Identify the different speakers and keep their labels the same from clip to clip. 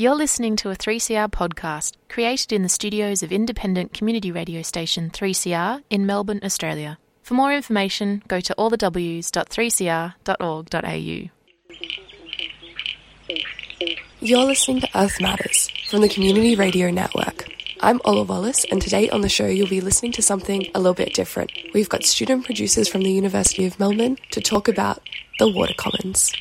Speaker 1: You're listening to a 3CR podcast created in the studios of independent community radio station 3CR in Melbourne, Australia. For more information, go to allthews.3cr.org.au.
Speaker 2: You're listening to Earth Matters from the Community Radio Network. I'm Ola Wallis, and today on the show you'll be listening to something a little bit different. We've got student producers from the University of Melbourne to talk about the Water Commons.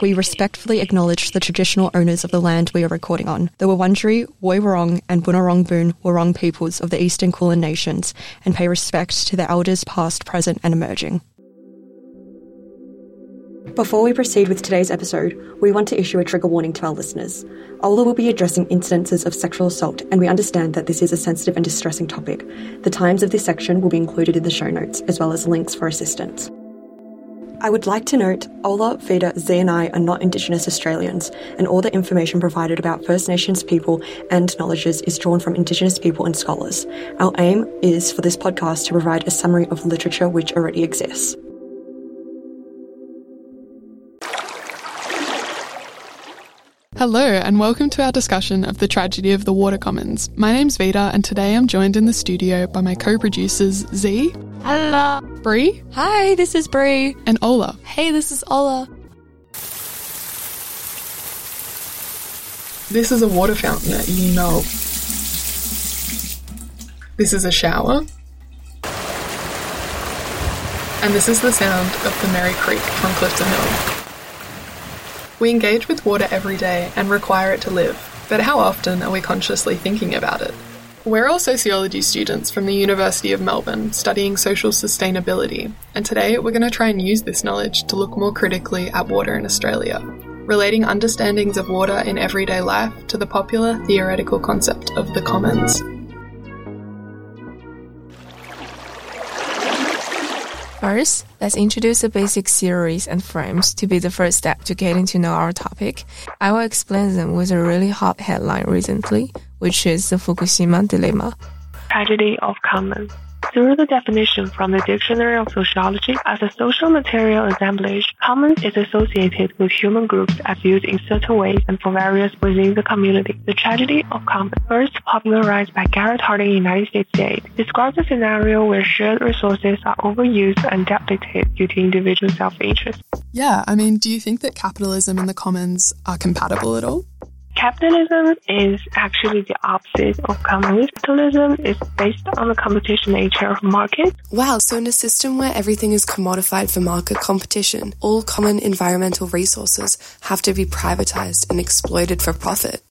Speaker 3: We respectfully acknowledge the traditional owners of the land we are recording on, the Wurundjeri, Woiwurrung and Bunurong Boon Wurrung peoples of the Eastern Kulin Nations, and pay respect to their elders past, present and emerging. Before we proceed with today's episode, we want to issue a trigger warning to our listeners. Ola will be addressing incidences of sexual assault, and we understand that this is a sensitive and distressing topic. The times of this section will be included in the show notes, as well as links for assistance. I would like to note Ola, Vida, Zi, and I are not Indigenous Australians, and all the information provided about First Nations people and knowledges is drawn from Indigenous people and scholars. Our aim is for this podcast to provide a summary of literature which already exists.
Speaker 4: Hello, and welcome to our discussion of the tragedy of the water commons. My name's Vida, and today I'm joined in the studio by my co producers Zi.
Speaker 5: Hello.
Speaker 4: Bree.
Speaker 5: Hi, this is Bree.
Speaker 4: And Ola.
Speaker 5: Hey, this is Ola.
Speaker 4: This is a water fountain that you know. This is a shower. And this is the sound of the Merri Creek from Clifton Hill. We engage with water every day and require it to live, but how often are we consciously thinking about it? We're all sociology students from the University of Melbourne studying social sustainability, and today we're going to try and use this knowledge to look more critically at water in Australia, relating understandings of water in everyday life to the popular theoretical concept of the commons.
Speaker 5: First, let's introduce the basic theories and frames to be the first step to getting to know our topic. I will explain them with a really hot headline recently, which is the Fukushima dilemma.
Speaker 6: Tragedy of commons. Through the definition from the Dictionary of Sociology, as a social material assemblage, commons is associated with human groups as viewed in certain ways and for various within the community. The tragedy of commons, first popularized by Garrett Hardin in 1968, describes a scenario where shared resources are overused and depleted due to individual self-interest.
Speaker 4: Yeah, I mean, do you think that capitalism and the commons are compatible at all?
Speaker 6: Capitalism is actually the opposite of communism. Capitalism is based on the competition nature of market.
Speaker 2: Wow, so in a system where everything is commodified for market competition, all common environmental resources have to be privatized and exploited for profit.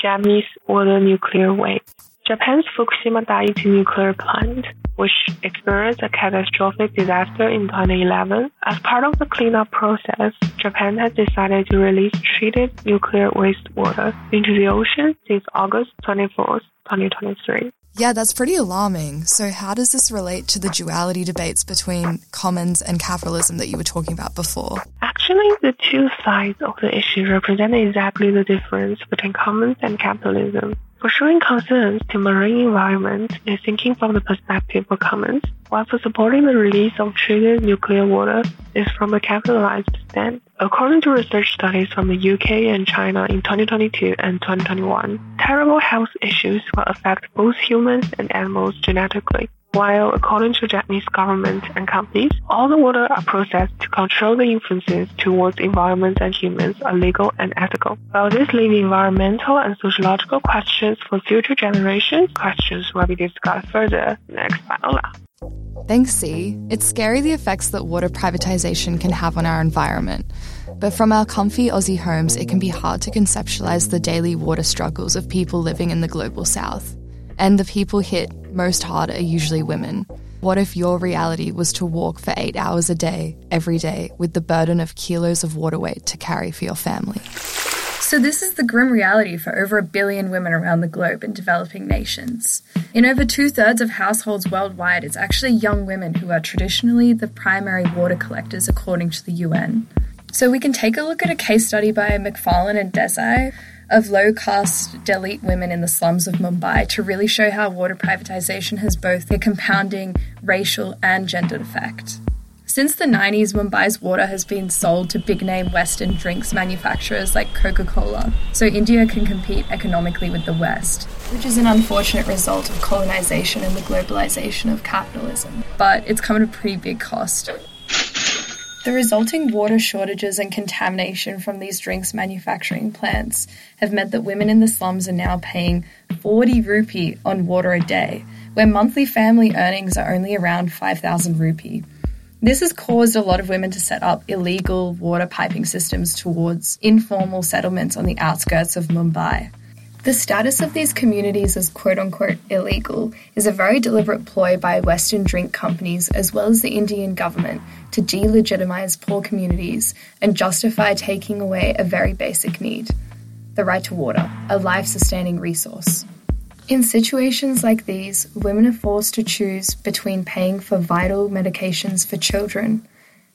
Speaker 6: Japanese order nuclear waste. Japan's Fukushima Daiichi nuclear plant, which experienced a catastrophic disaster in 2011. As part of the cleanup process, Japan has decided to release treated nuclear wastewater into the ocean since August 24, 2023.
Speaker 7: Yeah, that's pretty alarming. So, how does this relate to the duality debates between commons and capitalism that you were talking about before?
Speaker 6: Actually, the two sides of the issue represent exactly the difference between commons and capitalism. For showing concerns to marine environment and thinking from the perspective of commons, while for supporting the release of treated nuclear water is from a capitalized stand. According to research studies from the UK and China in 2022 and 2021, terrible health issues will affect both humans and animals genetically while according to Japanese government and companies, all the water are processed to control the influences towards environment and humans are legal and ethical. While this leaves environmental and sociological questions for future generations, questions will be discussed further next by.
Speaker 7: Thanks, C. It's scary the effects that water privatization can have on our environment. But from our comfy Aussie homes, it can be hard to conceptualize the daily water struggles of people living in the global south. And the people hit most hard are usually women. What if your reality was to walk for eight hours a day, every day, with the burden of kilos of water weight to carry for your family?
Speaker 8: So, this is the grim reality for over a billion women around the globe in developing nations. In over two thirds of households worldwide, it's actually young women who are traditionally the primary water collectors, according to the UN. So, we can take a look at a case study by McFarlane and Desai of low caste Dalit women in the slums of Mumbai to really show how water privatization has both a compounding racial and gendered effect. Since the 90s, Mumbai's water has been sold to big name Western drinks manufacturers like Coca Cola, so India can compete economically with the West, which is an unfortunate result of colonization and the globalization of capitalism. But it's come at a pretty big cost. The resulting water shortages and contamination from these drinks manufacturing plants have meant that women in the slums are now paying 40 rupee on water a day, where monthly family earnings are only around 5,000 rupee. This has caused a lot of women to set up illegal water piping systems towards informal settlements on the outskirts of Mumbai. The status of these communities as quote unquote illegal is a very deliberate ploy by Western drink companies as well as the Indian government to delegitimize poor communities and justify taking away a very basic need the right to water, a life sustaining resource. In situations like these, women are forced to choose between paying for vital medications for children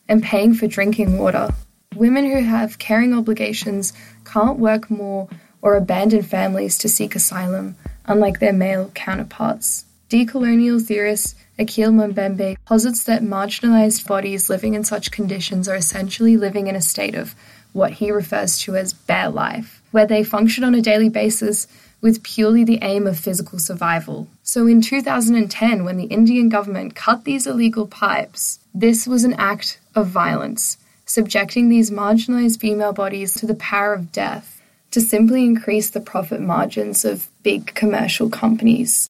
Speaker 8: and paying for drinking water. Women who have caring obligations can't work more or abandon families to seek asylum, unlike their male counterparts. Decolonial theorist Achille Mbembe posits that marginalized bodies living in such conditions are essentially living in a state of what he refers to as bare life, where they function on a daily basis with purely the aim of physical survival. So in 2010, when the Indian government cut these illegal pipes, this was an act of violence, subjecting these marginalized female bodies to the power of death to simply increase the profit margins of big commercial companies.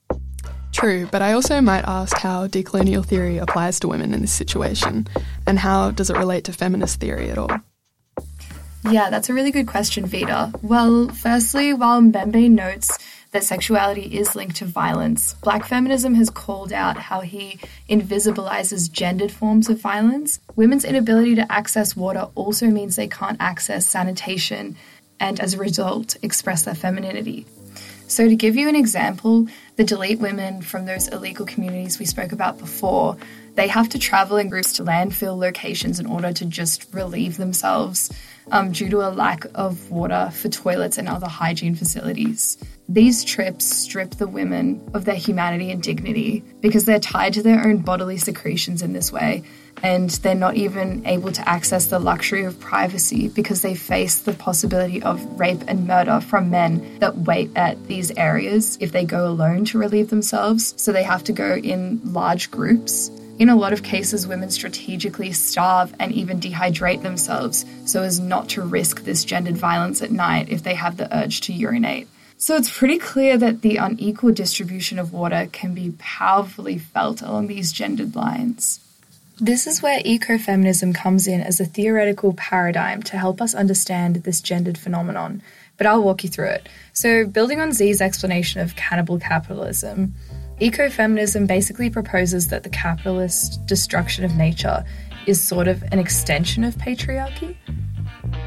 Speaker 4: True, but I also might ask how decolonial theory applies to women in this situation, and how does it relate to feminist theory at all?
Speaker 8: Yeah, that's a really good question, Vida. Well, firstly, while Mbembe notes that sexuality is linked to violence, black feminism has called out how he invisibilizes gendered forms of violence. Women's inability to access water also means they can't access sanitation and, as a result, express their femininity. So, to give you an example, the Dalit women from those illegal communities we spoke about before, they have to travel in groups to landfill locations in order to just relieve themselves um, due to a lack of water for toilets and other hygiene facilities. These trips strip the women of their humanity and dignity because they're tied to their own bodily secretions in this way, and they're not even able to access the luxury of privacy because they face the possibility of rape and murder from men that wait at these areas if they go alone to relieve themselves. So they have to go in large groups in a lot of cases, women strategically starve and even dehydrate themselves so as not to risk this gendered violence at night if they have the urge to urinate. So it's pretty clear that the unequal distribution of water can be powerfully felt along these gendered lines. This is where ecofeminism comes in as a theoretical paradigm to help us understand this gendered phenomenon, but I'll walk you through it. So, building on Zi's explanation of cannibal capitalism, Ecofeminism basically proposes that the capitalist destruction of nature is sort of an extension of patriarchy.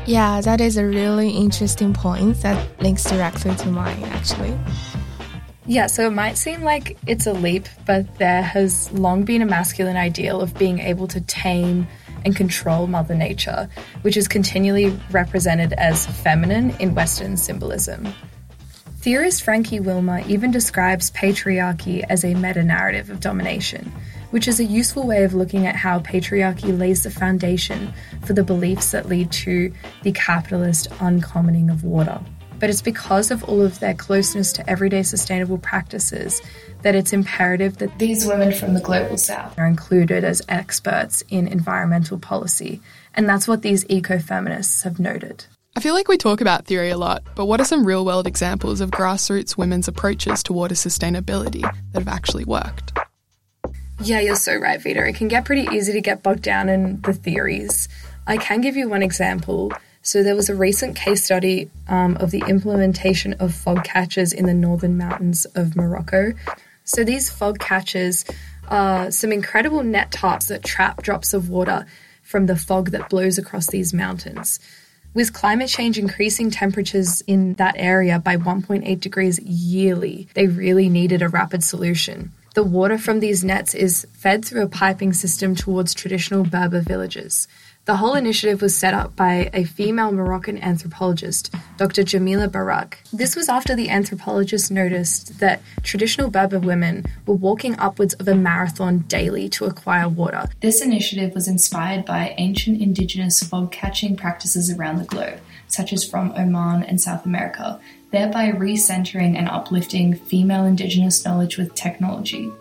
Speaker 5: Yeah, that is a really interesting point that links directly to mine, actually.
Speaker 8: Yeah, so it might seem like it's a leap, but there has long been a masculine ideal of being able to tame and control Mother Nature, which is continually represented as feminine in Western symbolism. Theorist Franke Wilmer even describes patriarchy as a meta narrative of domination, which is a useful way of looking at how patriarchy lays the foundation for the beliefs that lead to the capitalist uncommoning of water. But it's because of all of their closeness to everyday sustainable practices that it's imperative that these women from the global south are included as experts in environmental policy. And that's what these ecofeminists have noted.
Speaker 4: I feel like we talk about theory a lot, but what are some real world examples of grassroots women's approaches to water sustainability that have actually worked?
Speaker 8: Yeah, you're so right, Vida. It can get pretty easy to get bogged down in the theories. I can give you one example. So, there was a recent case study um, of the implementation of fog catchers in the northern mountains of Morocco. So, these fog catchers are some incredible net tarps that trap drops of water from the fog that blows across these mountains. With climate change increasing temperatures in that area by 1.8 degrees yearly, they really needed a rapid solution. The water from these nets is fed through a piping system towards traditional Berber villages.
Speaker 9: The whole initiative was set up by a female Moroccan anthropologist, Dr. Jamila Barak. This was after the anthropologist noticed that traditional Berber women were walking upwards of a marathon daily to acquire water.
Speaker 8: This initiative was inspired by ancient indigenous fog catching practices around the globe, such as from Oman and South America, thereby recentering and uplifting female indigenous knowledge with technology.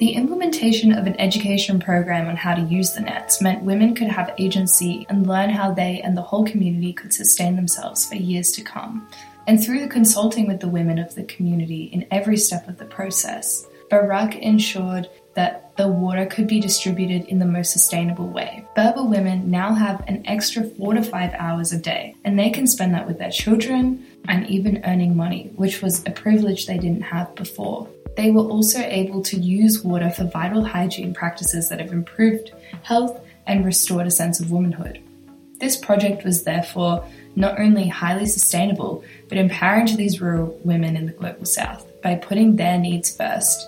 Speaker 8: The implementation of an education program on how to use the nets meant women could have agency and learn how they and the whole community could sustain themselves for years to come. And through the consulting with the women of the community in every step of the process, Barak ensured that the water could be distributed in the most sustainable way. Berber women now have an extra four to five hours a day, and they can spend that with their children and even earning money, which was a privilege they didn't have before. They were also able to use water for vital hygiene practices that have improved health and restored a sense of womanhood. This project was therefore not only highly sustainable, but empowering to these rural women in the global south by putting their needs first.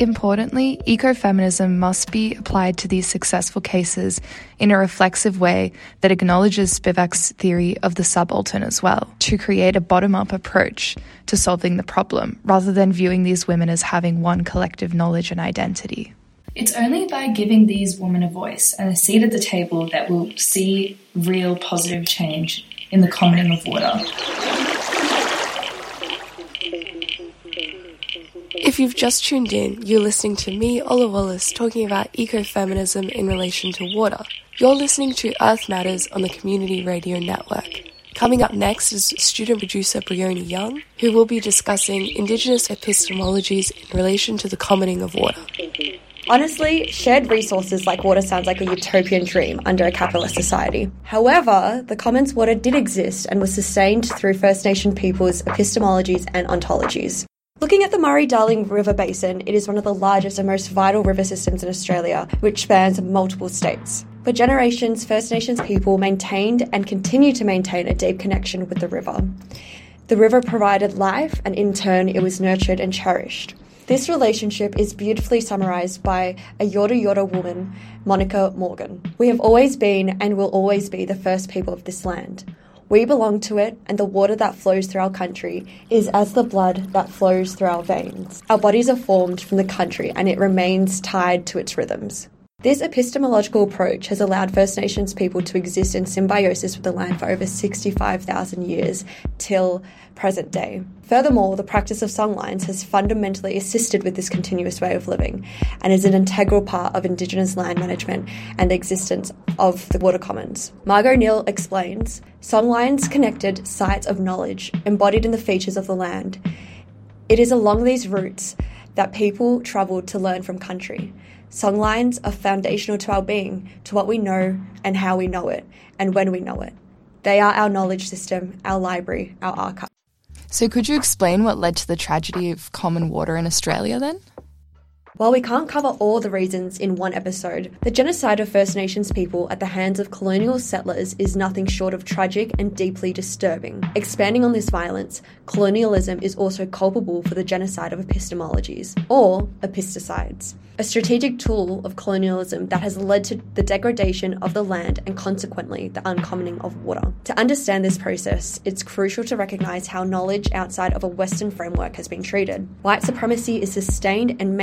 Speaker 7: Importantly, ecofeminism must be applied to these successful cases in a reflexive way that acknowledges Spivak's theory of the subaltern as well, to create a bottom up approach to solving the problem, rather than viewing these women as having one collective knowledge and identity.
Speaker 8: It's only by giving these women a voice and a seat at the table that we'll see real positive change in the commoning of water.
Speaker 10: If you've just tuned in, you're listening to me, Ola Wallis, talking about ecofeminism in relation to water. You're listening to Earth Matters on the Community Radio Network. Coming up next is student producer Brionie Young, who will be discussing Indigenous epistemologies in relation to the commoning of water.
Speaker 3: Honestly, shared resources like water sounds like a utopian dream under a capitalist society. However, the commons water did exist and was sustained through First Nation peoples' epistemologies and ontologies. Looking at the Murray Darling River Basin, it is one of the largest and most vital river systems in Australia, which spans multiple states. For generations, First Nations people maintained and continue to maintain a deep connection with the river. The river provided life, and in turn, it was nurtured and cherished. This relationship is beautifully summarised by a Yorta Yorta woman, Monica Morgan. We have always been and will always be the first people of this land. We belong to it, and the water that flows through our country is as the blood that flows through our veins. Our bodies are formed from the country, and it remains tied to its rhythms. This epistemological approach has allowed First Nations people to exist in symbiosis with the land for over 65,000 years till present day. Furthermore, the practice of songlines has fundamentally assisted with this continuous way of living and is an integral part of Indigenous land management and the existence of the water commons. Margo Neale explains songlines connected sites of knowledge embodied in the features of the land. It is along these routes that people travelled to learn from country. Songlines are foundational to our being, to what we know and how we know it, and when we know it. They are our knowledge system, our library, our archive.
Speaker 7: So, could you explain what led to the tragedy of common water in Australia then?
Speaker 3: While we can't cover all the reasons in one episode, the genocide of First Nations people at the hands of colonial settlers is nothing short of tragic and deeply disturbing. Expanding on this violence, colonialism is also culpable for the genocide of epistemologies, or epistemicides a strategic tool of colonialism that has led to the degradation of the land and consequently the uncommoning of water. To understand this process, it's crucial to recognise how knowledge outside of a Western framework has been treated. White supremacy is sustained and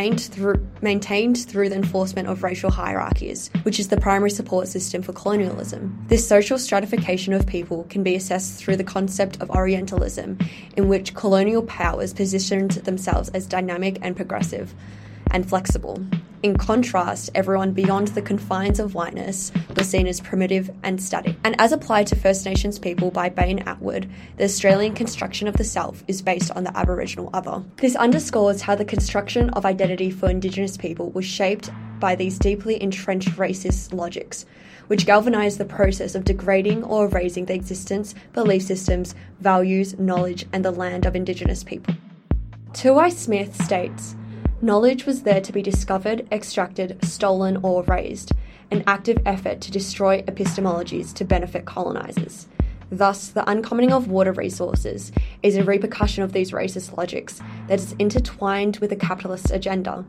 Speaker 3: maintained through the enforcement of racial hierarchies, which is the primary support system for colonialism. This social stratification of people can be assessed through the concept of Orientalism, in which colonial powers positioned themselves as dynamic and progressive and flexible. In contrast, everyone beyond the confines of whiteness was seen as primitive and static. And as applied to First Nations people by Bain Attwood, the Australian construction of the self is based on the Aboriginal other. This underscores how the construction of identity for Indigenous people was shaped by these deeply entrenched racist logics, which galvanised the process of degrading or erasing the existence, belief systems, values, knowledge, and the land of Indigenous people. Tuhiwai Smith states, Knowledge was there to be discovered, extracted, stolen, or raised, an active effort to destroy epistemologies to benefit colonisers. Thus, the uncommoning of water resources is a repercussion of these racist logics that is intertwined with the capitalist agenda.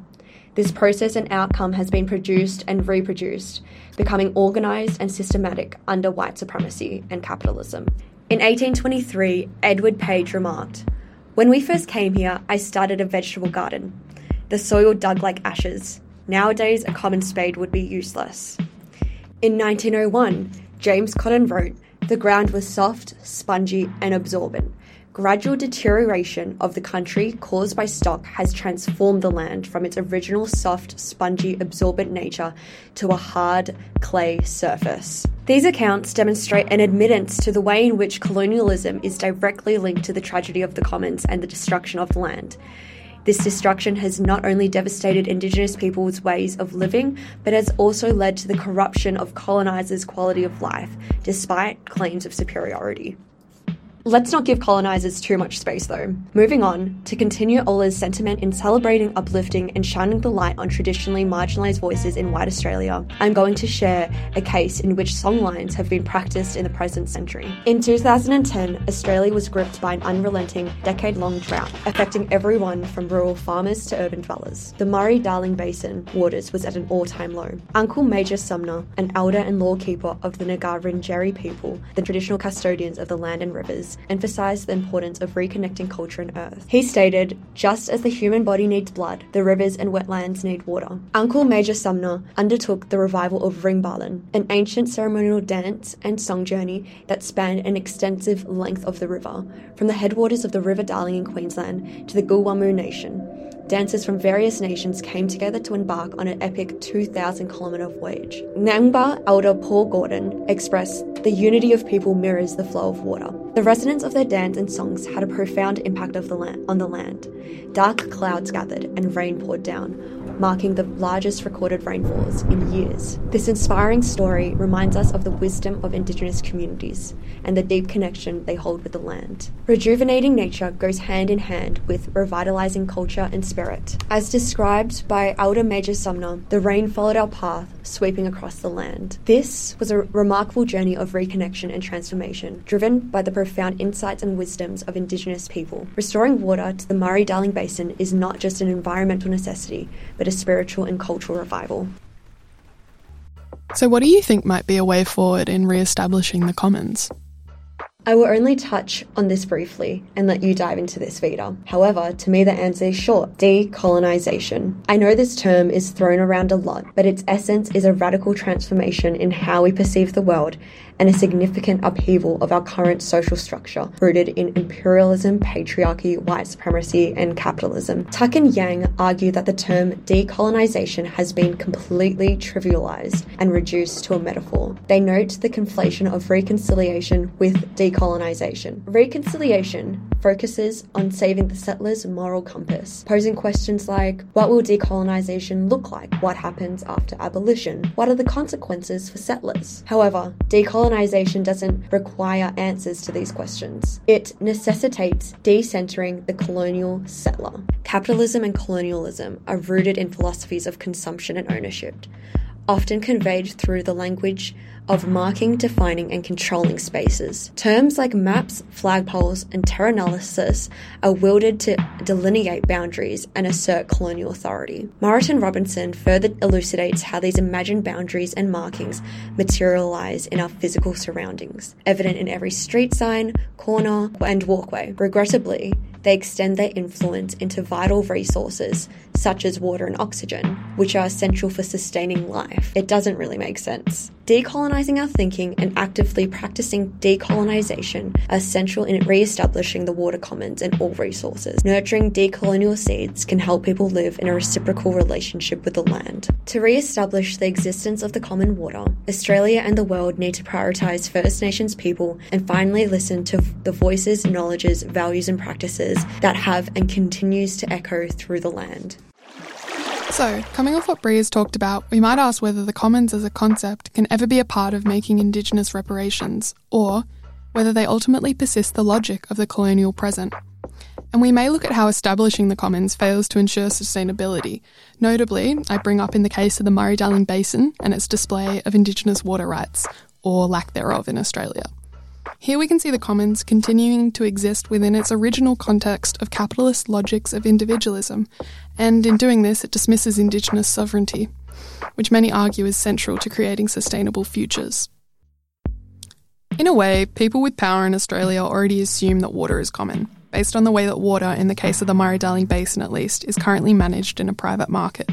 Speaker 3: This process and outcome has been produced and reproduced, becoming organised and systematic under white supremacy and capitalism. In 1823, Edward Page remarked, When we first came here, I started a vegetable garden. The soil dug like ashes. Nowadays, a common spade would be useless. In 1901, James Cotton wrote, The ground was soft, spongy, and absorbent. Gradual deterioration of the country caused by stock has transformed the land from its original soft, spongy, absorbent nature to a hard clay surface. These accounts demonstrate an admittance to the way in which colonialism is directly linked to the tragedy of the commons and the destruction of the land. This destruction has not only devastated Indigenous people's ways of living, but has also led to the corruption of colonisers' quality of life, despite claims of superiority. Let's not give colonisers too much space though. Moving on, to continue Ola's sentiment in celebrating, uplifting, and shining the light on traditionally marginalised voices in white Australia, I'm going to share a case in which songlines have been practiced in the present century. In 2010, Australia was gripped by an unrelenting, decade long drought, affecting everyone from rural farmers to urban dwellers. The Murray Darling Basin waters was at an all time low. Uncle Major Sumner, an elder and lawkeeper of the Ngarrindjeri people, the traditional custodians of the land and rivers, emphasized the importance of reconnecting culture and earth. He stated, just as the human body needs blood, the rivers and wetlands need water. Uncle Major Sumner undertook the revival of Ringbalin, an ancient ceremonial dance and song journey that spanned an extensive length of the river, from the headwaters of the River Darling in Queensland to the Gulwamu Nation dancers from various nations came together to embark on an epic 2,000 kilometre voyage. Ngemba elder Paul Gordon expressed the unity of people mirrors the flow of water. The resonance of their dance and songs had a profound impact of the land, on the land. Dark clouds gathered and rain poured down, marking the largest recorded rainfalls in years. This inspiring story reminds us of the wisdom of Indigenous communities and the deep connection they hold with the land. Rejuvenating nature goes hand in hand with revitalizing culture and spirit. As described by Elder Major Sumner, the rain followed our path, sweeping across the land. This was a remarkable journey of reconnection and transformation, driven by the profound insights and wisdoms of Indigenous people. Restoring water to the Murray Darling Basin is not just an environmental necessity, but a spiritual and cultural revival.
Speaker 4: So, what do you think might be a way forward in re establishing the commons?
Speaker 3: I will only touch on this briefly and let you dive into this Vida. However, to me, the answer is short decolonisation. I know this term is thrown around a lot, but its essence is a radical transformation in how we perceive the world and a significant upheaval of our current social structure rooted in imperialism, patriarchy, white supremacy, and capitalism. Tuck and Yang argue that the term decolonization has been completely trivialized and reduced to a metaphor. They note the conflation of reconciliation with decolonization. Reconciliation focuses on saving the settlers' moral compass, posing questions like what will decolonization look like? What happens after abolition? What are the consequences for settlers? However, decolonization decolonization doesn't require answers to these questions. It necessitates decentering the colonial settler. Capitalism and colonialism are rooted in philosophies of consumption and ownership, often conveyed through the language of marking, defining, and controlling spaces. Terms like maps, flagpoles, and terra nullius are wielded to delineate boundaries and assert colonial authority. Moreton-Robinson further elucidates how these imagined boundaries and markings materialize in our physical surroundings, evident in every street sign, corner, and walkway. Regrettably, they extend their influence into vital resources such as water and oxygen, which are essential for sustaining life. It doesn't really make sense. Decolonizing our thinking and actively practicing decolonization are essential in re establishing the water commons and all resources. Nurturing decolonial seeds can help people live in a reciprocal relationship with the land. To re establish the existence of the common water, Australia and the world need to prioritize First Nations people and finally listen to the voices, knowledges, values, and practices that have and continues to echo through the land.
Speaker 4: So, coming off what Bree has talked about, we might ask whether the commons as a concept can ever be a part of making Indigenous reparations, or whether they ultimately persist the logic of the colonial present. And we may look at how establishing the commons fails to ensure sustainability. Notably, I bring up in the case of the Murray Darling Basin and its display of Indigenous water rights, or lack thereof in Australia. Here we can see the commons continuing to exist within its original context of capitalist logics of individualism, and in doing this, it dismisses Indigenous sovereignty, which many argue is central to creating sustainable futures. In a way, people with power in Australia already assume that water is common, based on the way that water, in the case of the Murray Darling Basin at least, is currently managed in a private market.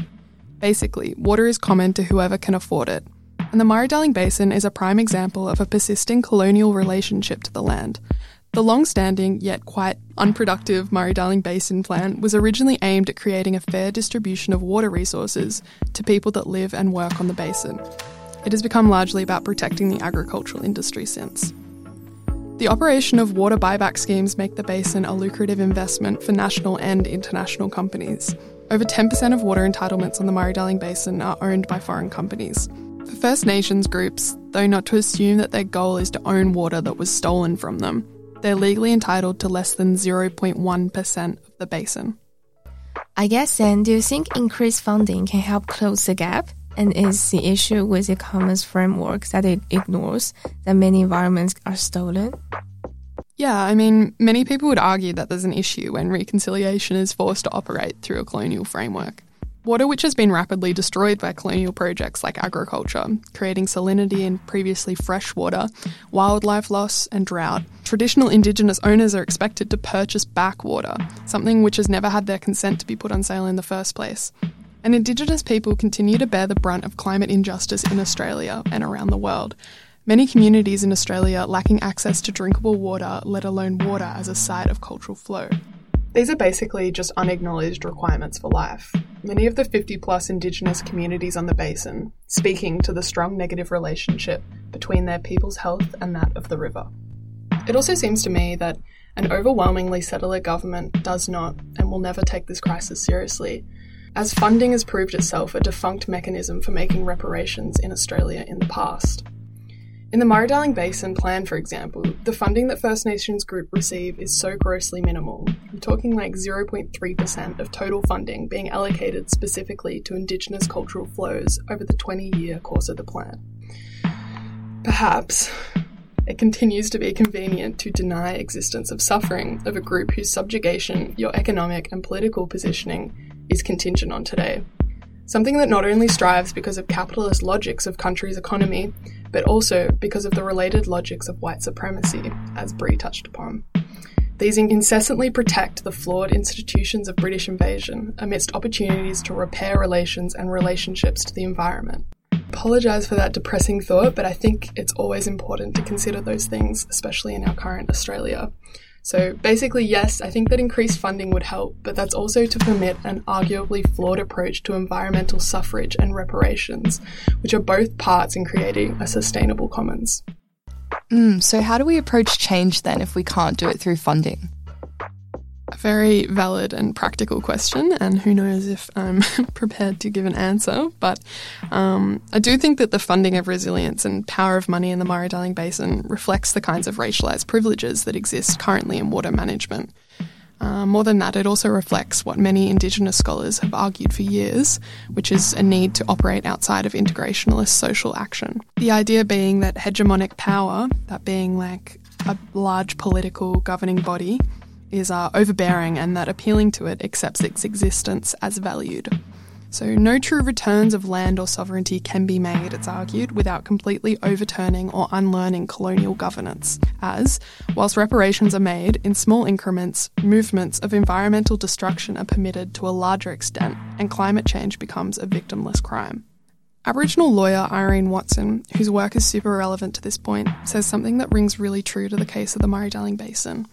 Speaker 4: Basically, water is common to whoever can afford it, and the Murray Darling Basin is a prime example of a persisting colonial relationship to the land. The long standing, yet quite unproductive Murray Darling Basin Plan was originally aimed at creating a fair distribution of water resources to people that live and work on the basin. It has become largely about protecting the agricultural industry since. The operation of water buyback schemes make the basin a lucrative investment for national and international companies. Over 10% of water entitlements on the Murray Darling Basin are owned by foreign companies. For First Nations groups, though not to assume that their goal is to own water that was stolen from them, they're legally entitled to less than 0.1% of the basin.
Speaker 5: I guess then, do you think increased funding can help close the gap? And is the issue with the Commons framework that it ignores that many environments are stolen?
Speaker 4: Yeah, I mean, many people would argue that there's an issue when reconciliation is forced to operate through a colonial framework. Water which has been rapidly destroyed by colonial projects like agriculture, creating salinity in previously fresh water, wildlife loss, and drought. Traditional Indigenous owners are expected to purchase back water, something which has never had their consent to be put on sale in the first place. And Indigenous people continue to bear the brunt of climate injustice in Australia and around the world. Many communities in Australia lacking access to drinkable water, let alone water as a site of cultural flow. These are basically just unacknowledged requirements for life. Many of the 50 plus Indigenous communities on the basin speaking to the strong negative relationship between their people's health and that of the river. It also seems to me that an overwhelmingly settler government does not and will never take this crisis seriously, as funding has proved itself a defunct mechanism for making reparations in Australia in the past. In the Murray Darling Basin Plan, for example, the funding that First Nations groups receive is so grossly minimal. I'm talking like 0.3% of total funding being allocated specifically to Indigenous cultural flows over the 20 year course of the plan. Perhaps it continues to be convenient to deny existence of suffering of a group whose subjugation, your economic and political positioning is contingent on today. Something that not only strives because of capitalist logics of country's economy, but also because of the related logics of white supremacy, as Bree touched upon. These incessantly protect the flawed institutions of British invasion amidst opportunities to repair relations and relationships to the environment. Apologise for that depressing thought, but I think it's always important to consider those things, especially in our current Australia. So basically, yes, I think that increased funding would help, but that's also to permit an arguably flawed approach to environmental suffrage and reparations, which are both parts in creating a sustainable commons.
Speaker 7: Mm, so, how do we approach change then if we can't do it through funding?
Speaker 4: A very valid and practical question, and who knows if I'm prepared to give an answer. But um, I do think that the funding of resilience and power of money in the Murray Darling Basin reflects the kinds of racialised privileges that exist currently in water management. Uh, more than that, it also reflects what many Indigenous scholars have argued for years, which is a need to operate outside of integrationalist social action. The idea being that hegemonic power, that being like a large political governing body, is uh, overbearing and that appealing to it accepts its existence as valued. So, no true returns of land or sovereignty can be made, it's argued, without completely overturning or unlearning colonial governance. As, whilst reparations are made, in small increments, movements of environmental destruction are permitted to a larger extent, and climate change becomes a victimless crime. Aboriginal lawyer Irene Watson, whose work is super relevant to this point, says something that rings really true to the case of the Murray Darling Basin.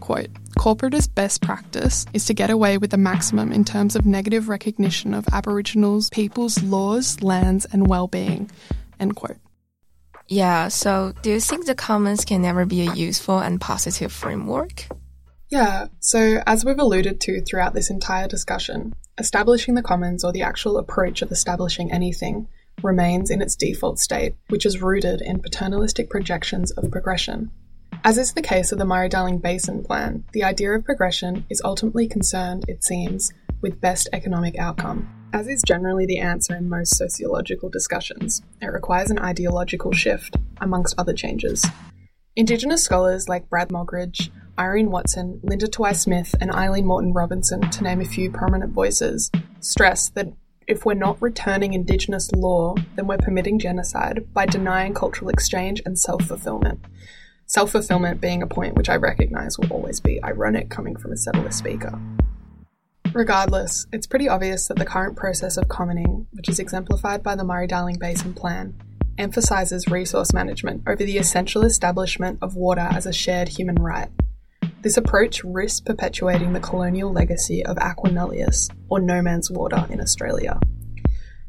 Speaker 4: Quote, corporatist best practice is to get away with the maximum in terms of negative recognition of Aboriginals people's laws, lands, and well-being. End quote.
Speaker 5: Yeah, so do you think the commons can never be a useful and positive framework?
Speaker 4: Yeah, so as we've alluded to throughout this entire discussion, establishing the commons or the actual approach of establishing anything remains in its default state, which is rooted in paternalistic projections of progression. As is the case of the Murray Darling Basin Plan, the idea of progression is ultimately concerned, it seems, with best economic outcome. As is generally the answer in most sociological discussions, it requires an ideological shift, amongst other changes. Indigenous scholars like Brad Moggridge, Irene Watson, Linda Tuhiwai Smith, and Aileen Moreton-Robinson, to name a few prominent voices, stress that if we're not returning Indigenous law, then we're permitting genocide by denying cultural exchange and self fulfillment. Self fulfillment being a point which I recognise will always be ironic coming from a settler speaker. Regardless, it's pretty obvious that the current process of commoning, which is exemplified by the Murray Darling Basin Plan, emphasises resource management over the essential establishment of water as a shared human right. This approach risks perpetuating the colonial legacy of aqua nullius, or no man's water, in Australia.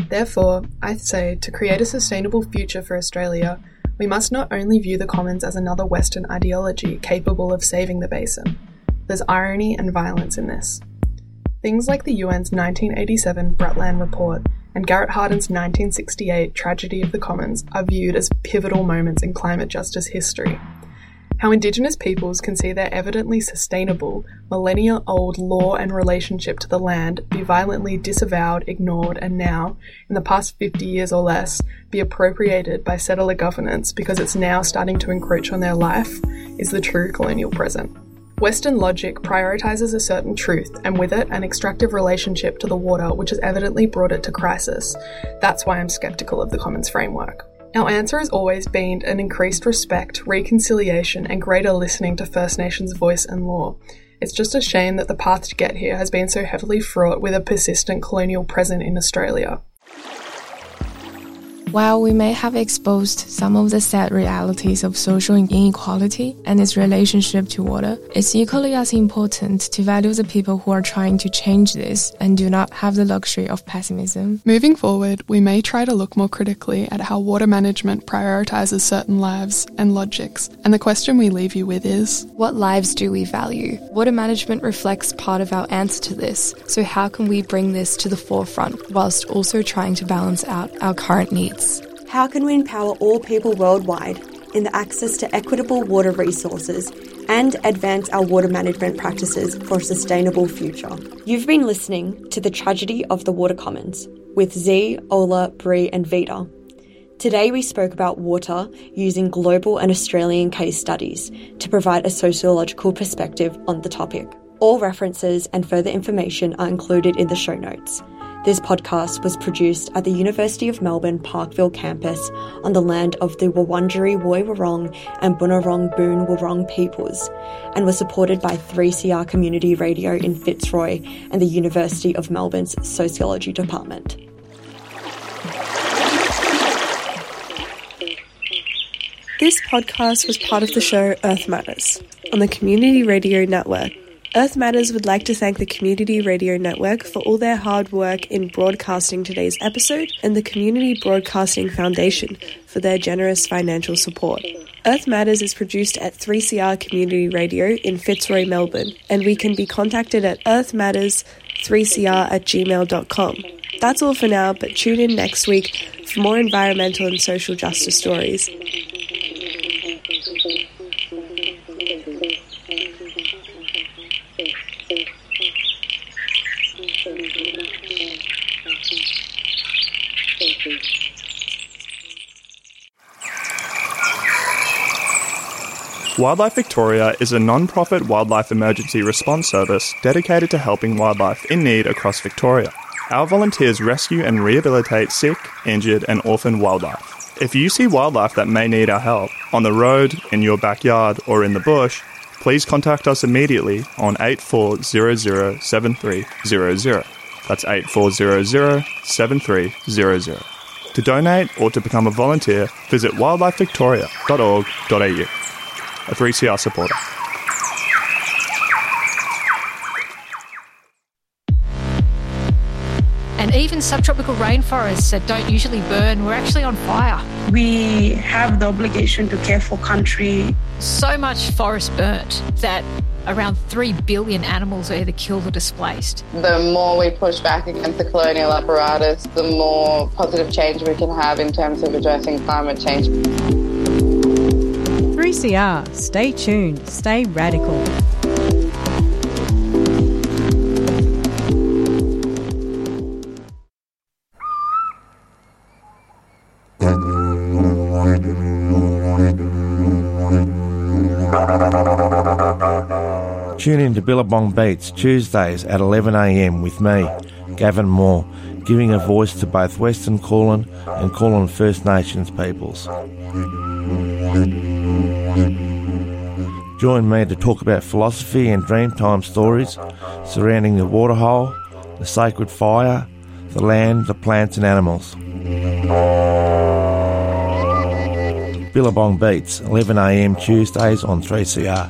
Speaker 4: Therefore, I say to create a sustainable future for Australia, we must not only view the commons as another Western ideology capable of saving the basin. There's irony and violence in this. Things like the UN's 1987 Brundtland Report and Garrett Hardin's 1968 Tragedy of the Commons are viewed as pivotal moments in climate justice history. How Indigenous peoples can see their evidently sustainable, millennia old law and relationship to the land be violently disavowed, ignored, and now, in the past 50 years or less, be appropriated by settler governance because it's now starting to encroach on their life is the true colonial present. Western logic prioritizes a certain truth, and with it, an extractive relationship to the water, which has evidently brought it to crisis. That's why I'm skeptical of the Commons framework. Our answer has always been an increased respect, reconciliation, and greater listening to First Nations voice and law. It's just a shame that the path to get here has been so heavily fraught with a persistent colonial present in Australia.
Speaker 5: While we may have exposed some of the sad realities of social inequality and its relationship to water, it's equally as important to value the people who are trying to change this and do not have the luxury of pessimism.
Speaker 4: Moving forward, we may try to look more critically at how water management prioritizes certain lives and logics, and the question we leave you with is
Speaker 2: What lives do we value? Water management reflects part of our answer to this, so how can we bring this to the forefront whilst also trying to balance out our current needs?
Speaker 3: How can we empower all people worldwide in the access to equitable water resources and advance our water management practices for a sustainable future? You've been listening to The Tragedy of the Water Commons with Zi, Ola, Bree, and Vida. Today we spoke about water using global and Australian case studies to provide a sociological perspective on the topic. All references and further information are included in the show notes. This podcast was produced at the University of Melbourne Parkville campus on the land of the Wurundjeri Woi Wurrung and Bunurong Boon Wurrung peoples and was supported by 3CR Community Radio in Fitzroy and the University of Melbourne's Sociology Department.
Speaker 2: This podcast was part of the show Earth Matters on the Community Radio Network Earth Matters would like to thank the Community Radio Network for all their hard work in broadcasting today's episode and the Community Broadcasting Foundation for their generous financial support. Earth Matters is produced at 3CR Community Radio in Fitzroy, Melbourne, and we can be contacted at earthmatters3cr at gmail.com. That's all for now, but tune in next week for more environmental and social justice stories.
Speaker 11: Wildlife Victoria is a non profit wildlife emergency response service dedicated to helping wildlife in need across Victoria. Our volunteers rescue and rehabilitate sick, injured, and orphaned wildlife. If you see wildlife that may need our help on the road, in your backyard, or in the bush, please contact us immediately on 84007300. That's 84007300. To donate or to become a volunteer, visit wildlifevictoria.org.au a 3CR supporter.
Speaker 12: And even subtropical rainforests that don't usually burn, we're actually on fire.
Speaker 13: We have the obligation to care for country.
Speaker 12: So much forest burnt that around 3 billion animals are either killed or displaced.
Speaker 14: The more we push back against the colonial apparatus, the more positive change we can have in terms of addressing climate change.
Speaker 15: 3CR. Stay tuned, stay radical.
Speaker 16: Tune in to Billabong Beats Tuesdays at 11am with me, Gavin Moore, giving a voice to both Western Kulin and Kulin First Nations peoples. Join me to talk about philosophy and dreamtime stories surrounding the waterhole, the sacred fire, the land, the plants and animals. Billabong Beats, 11am Tuesdays on 3CR.